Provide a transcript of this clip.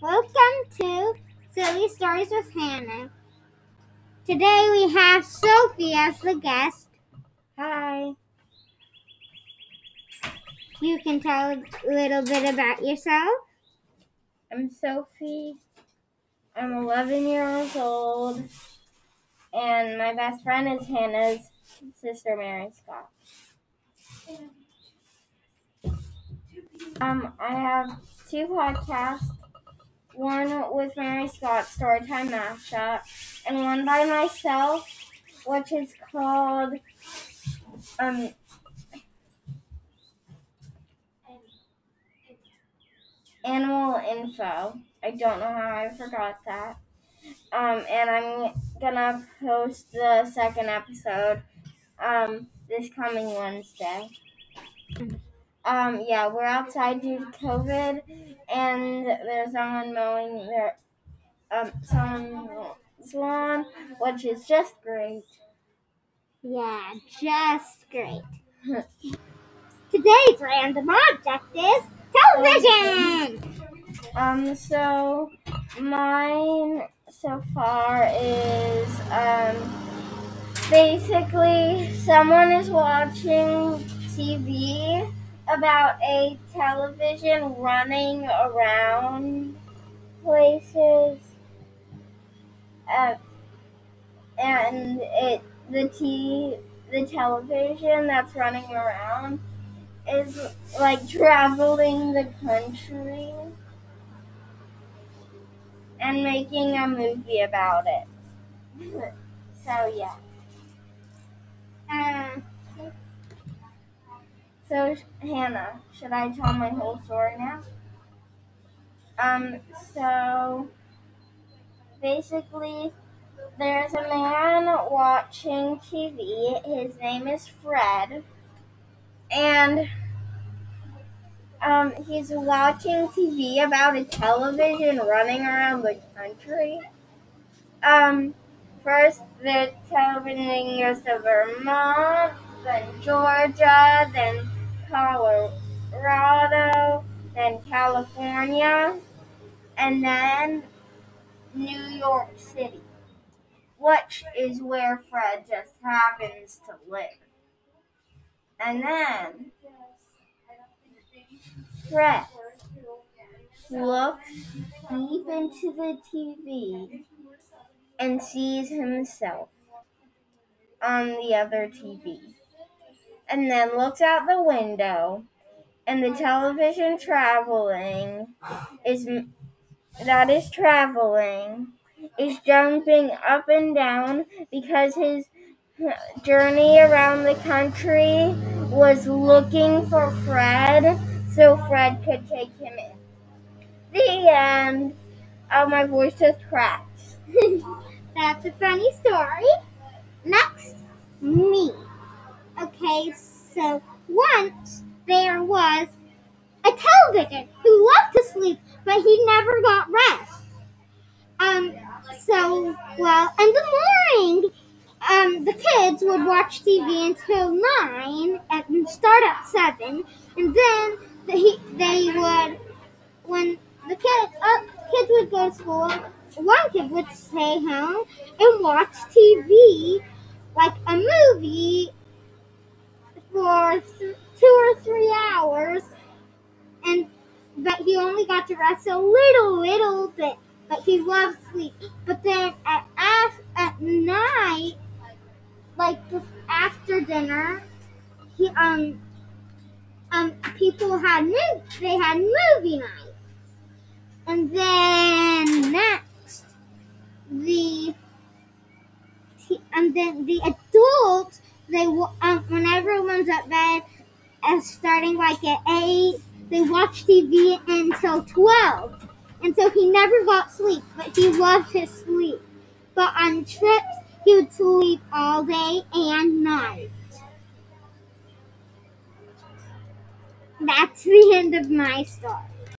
Welcome to Silly Stories with Hannah. Today we have Sophie as the guest. Hi, You can tell a little bit about yourself. I'm Sophie. I'm 11 years old, and my best friend is Hannah's sister, Mary Scott. Um, I have two podcasts. One with Mary Scott, Storytime Mashup, and one by myself, which is called um Animal Info. I don't know how I forgot that. Um, and I'm gonna post the second episode um this coming Wednesday. Um, yeah, we're outside due to COVID, and there's someone mowing their um someone's lawn, which is just great. Yeah, just great. Today's random object is television. Um, so mine so far is um basically someone is watching TV about a television running around places. Uh, and it the t the television that's running around is like traveling the country and making a movie about it. So yeah. Uh, So Hannah, should I tell my whole story now? Um. So basically, there's a man watching TV. His name is Fred, and um, he's watching TV about a television running around the country. Um, first the television goes to Vermont, then Georgia, then Colorado, then California, and then New York City, which is where Fred just happens to live. And then Fred looks deep into the TV and sees himself on the other TV. And then looks out the window and the television traveling is that is traveling is jumping up and down because his journey around the country was looking for Fred so Fred could take him in. The end. Oh, my voice just cracked. that's a funny story. Next, me. Okay, so once there was a television who loved to sleep, but he never got rest. Um, so well, in the morning, um, the kids would watch TV until nine and start at seven, and then the, he, they would when the kids uh, kids would go to school. One kid would stay home and watch TV, like a movie, for th- two or three hours, and but he only got to rest a little, little bit. But he loved sleep. But then at af- at night, like after dinner, he um um people had mov- they had movie night, and then next the and then the they um, when everyone's at bed, and starting like at eight, they watch TV until twelve, and so he never got sleep, but he loved his sleep. But on trips, he would sleep all day and night. That's the end of my story.